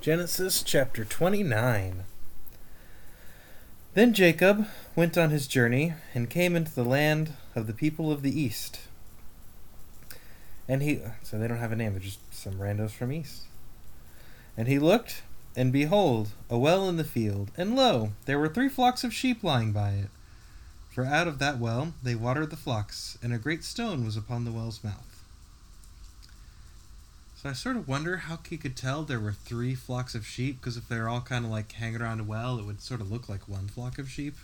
Genesis chapter 29. Then Jacob went on his journey and came into the land of the people of the east. And he, so they don't have a name, they're just some randos from east. And he looked, and behold, a well in the field, and lo, there were three flocks of sheep lying by it. For out of that well they watered the flocks, and a great stone was upon the well's mouth. So I sort of wonder how he could tell there were three flocks of sheep, because if they're all kind of like hanging around a well, it would sort of look like one flock of sheep.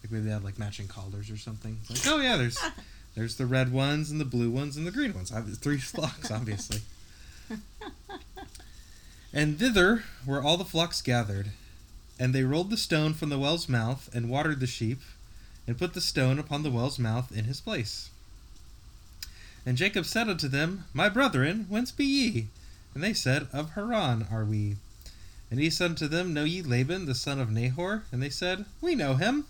Like maybe they had like matching collars or something. It's like, oh yeah, there's there's the red ones and the blue ones and the green ones. Three flocks, obviously. and thither were all the flocks gathered, and they rolled the stone from the well's mouth and watered the sheep, and put the stone upon the well's mouth in his place. And Jacob said unto them, My brethren, whence be ye? And they said, Of Haran are we. And he said unto them, Know ye Laban, the son of Nahor? And they said, We know him.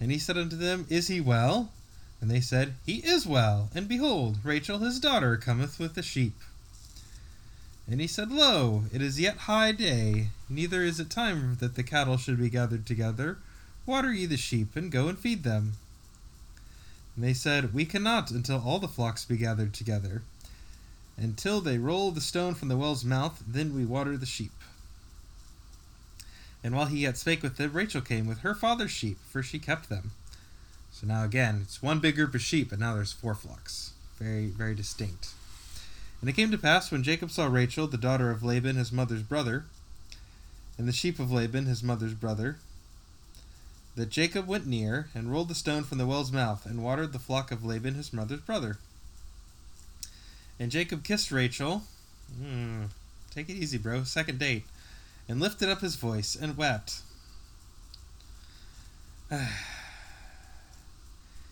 And he said unto them, Is he well? And they said, He is well. And behold, Rachel his daughter cometh with the sheep. And he said, Lo, it is yet high day, neither is it time that the cattle should be gathered together. Water ye the sheep, and go and feed them. And they said, We cannot until all the flocks be gathered together. Until they roll the stone from the well's mouth, then we water the sheep. And while he yet spake with them, Rachel came with her father's sheep, for she kept them. So now again, it's one big group of sheep, but now there's four flocks. Very, very distinct. And it came to pass when Jacob saw Rachel, the daughter of Laban, his mother's brother, and the sheep of Laban, his mother's brother, that Jacob went near and rolled the stone from the well's mouth and watered the flock of Laban his mother's brother. And Jacob kissed Rachel. Mm, take it easy, bro. Second date. And lifted up his voice and wept.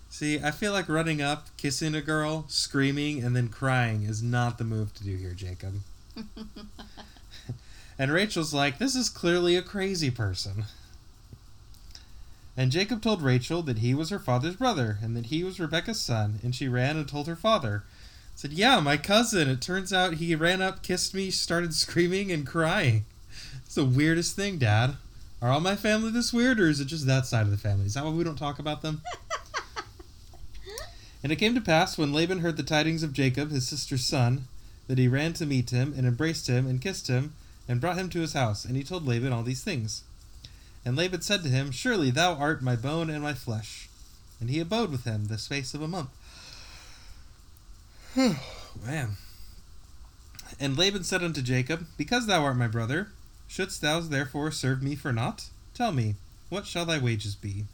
See, I feel like running up, kissing a girl, screaming, and then crying is not the move to do here, Jacob. and Rachel's like, this is clearly a crazy person. And Jacob told Rachel that he was her father's brother, and that he was Rebekah's son, and she ran and told her father. Said, Yeah, my cousin. It turns out he ran up, kissed me, started screaming and crying. It's the weirdest thing, Dad. Are all my family this weird, or is it just that side of the family? Is that why we don't talk about them? and it came to pass, when Laban heard the tidings of Jacob, his sister's son, that he ran to meet him, and embraced him, and kissed him, and brought him to his house, and he told Laban all these things. And Laban said to him, Surely thou art my bone and my flesh. And he abode with him the space of a month. Man. And Laban said unto Jacob, Because thou art my brother, shouldst thou therefore serve me for naught? Tell me, what shall thy wages be?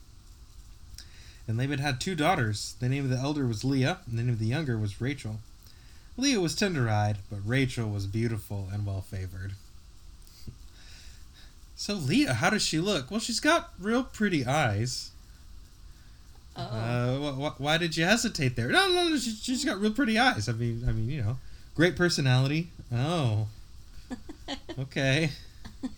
And Laban had two daughters. The name of the elder was Leah, and the name of the younger was Rachel. Leah was tender eyed, but Rachel was beautiful and well favored. So Leah, how does she look? Well, she's got real pretty eyes. Oh. Uh, wh- wh- why did you hesitate there? No, no, no. She, she's got real pretty eyes. I mean, I mean, you know, great personality. Oh, okay.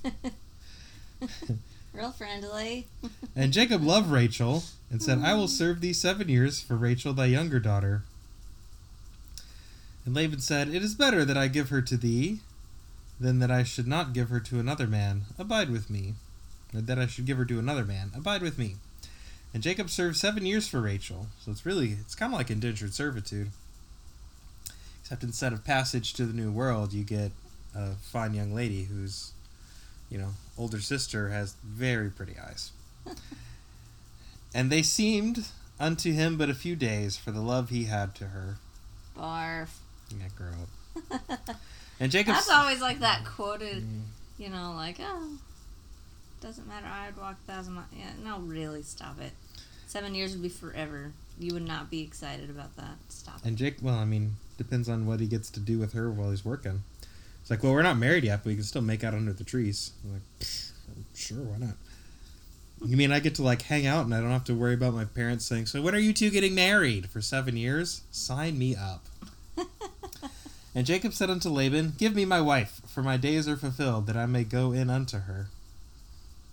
real friendly. and Jacob loved Rachel and said, "I will serve thee seven years for Rachel, thy younger daughter." And Laban said, "It is better that I give her to thee." Than that I should not give her to another man. Abide with me. Or that I should give her to another man. Abide with me. And Jacob served seven years for Rachel. So it's really, it's kind of like indentured servitude. Except instead of passage to the new world, you get a fine young lady whose, you know, older sister has very pretty eyes. and they seemed unto him but a few days for the love he had to her. Barf. Yeah, grow up. And Jacob. That's always like that quoted, you know, like, oh, doesn't matter. I'd walk a thousand miles. Yeah, no, really, stop it. Seven years would be forever. You would not be excited about that. Stop it. and Jake, well, I mean, depends on what he gets to do with her while he's working. It's like, well, we're not married yet, but we can still make out under the trees. I'm like, sure, why not? You mean I get to like hang out and I don't have to worry about my parents saying, "So when are you two getting married for seven years?" Sign me up. And Jacob said unto Laban, Give me my wife, for my days are fulfilled, that I may go in unto her.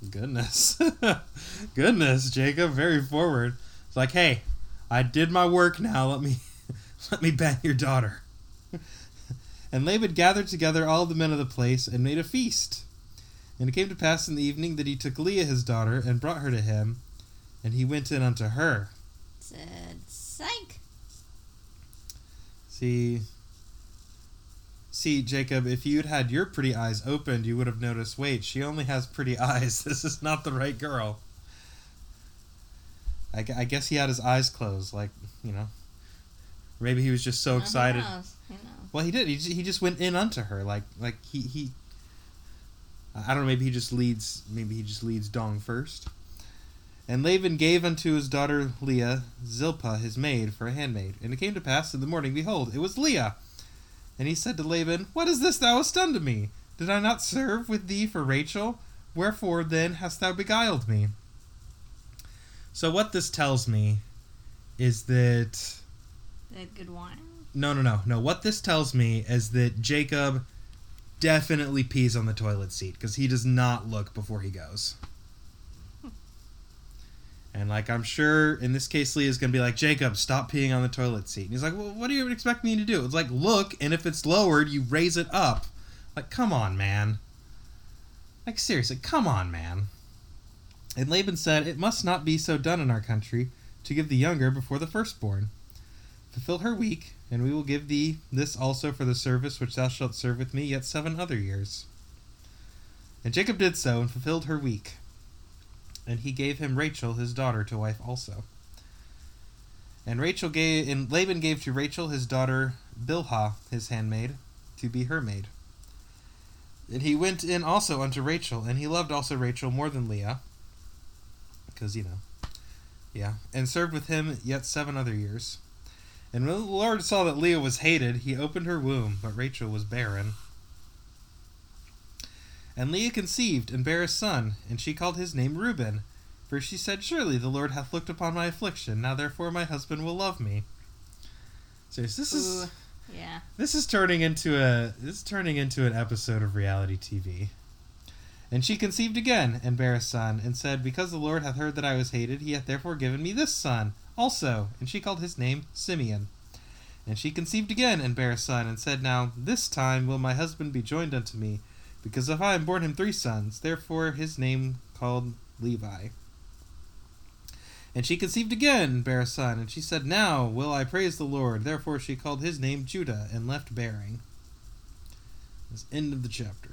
Goodness. Goodness, Jacob, very forward. It's like, hey, I did my work now, let me let me bang your daughter. And Laban gathered together all the men of the place and made a feast. And it came to pass in the evening that he took Leah his daughter and brought her to him, and he went in unto her. Said, psych. See, see, Jacob, if you'd had your pretty eyes opened, you would have noticed. Wait, she only has pretty eyes. This is not the right girl. I, I guess he had his eyes closed, like you know. Maybe he was just so Who excited. knows? Who knows? Well, he did. He just, he just went in unto her, like like he he. I don't know. Maybe he just leads. Maybe he just leads Dong first. And Laban gave unto his daughter Leah Zilpah his maid for a handmaid. And it came to pass in the morning, behold, it was Leah. And he said to Laban, What is this thou hast done to me? Did I not serve with thee for Rachel? Wherefore then hast thou beguiled me? So what this tells me is that They had good wine. no, no, no, no. What this tells me is that Jacob definitely pees on the toilet seat because he does not look before he goes. Like I'm sure in this case, Leah's gonna be like, Jacob, stop peeing on the toilet seat. And he's like, Well, what do you expect me to do? It's like, look, and if it's lowered, you raise it up. Like, come on, man. Like seriously, come on, man. And Laban said, It must not be so done in our country to give the younger before the firstborn. Fulfill her week, and we will give thee this also for the service which thou shalt serve with me yet seven other years. And Jacob did so, and fulfilled her week. And he gave him Rachel his daughter to wife also. And Rachel gave and Laban gave to Rachel his daughter Bilhah his handmaid to be her maid. And he went in also unto Rachel, and he loved also Rachel more than Leah, because you know, yeah, and served with him yet seven other years. And when the Lord saw that Leah was hated, he opened her womb, but Rachel was barren. And Leah conceived and bare a son, and she called his name Reuben, for she said, Surely the Lord hath looked upon my affliction, now therefore my husband will love me. So this is Ooh, yeah. this is turning into a this is turning into an episode of reality TV. And she conceived again and bare a son, and said, Because the Lord hath heard that I was hated, he hath therefore given me this son also. And she called his name Simeon. And she conceived again and bare a son, and said, Now this time will my husband be joined unto me, because am born him three sons, therefore his name called Levi. And she conceived again, bare a son, and she said, Now will I praise the Lord. Therefore she called his name Judah, and left bearing. This end of the chapter.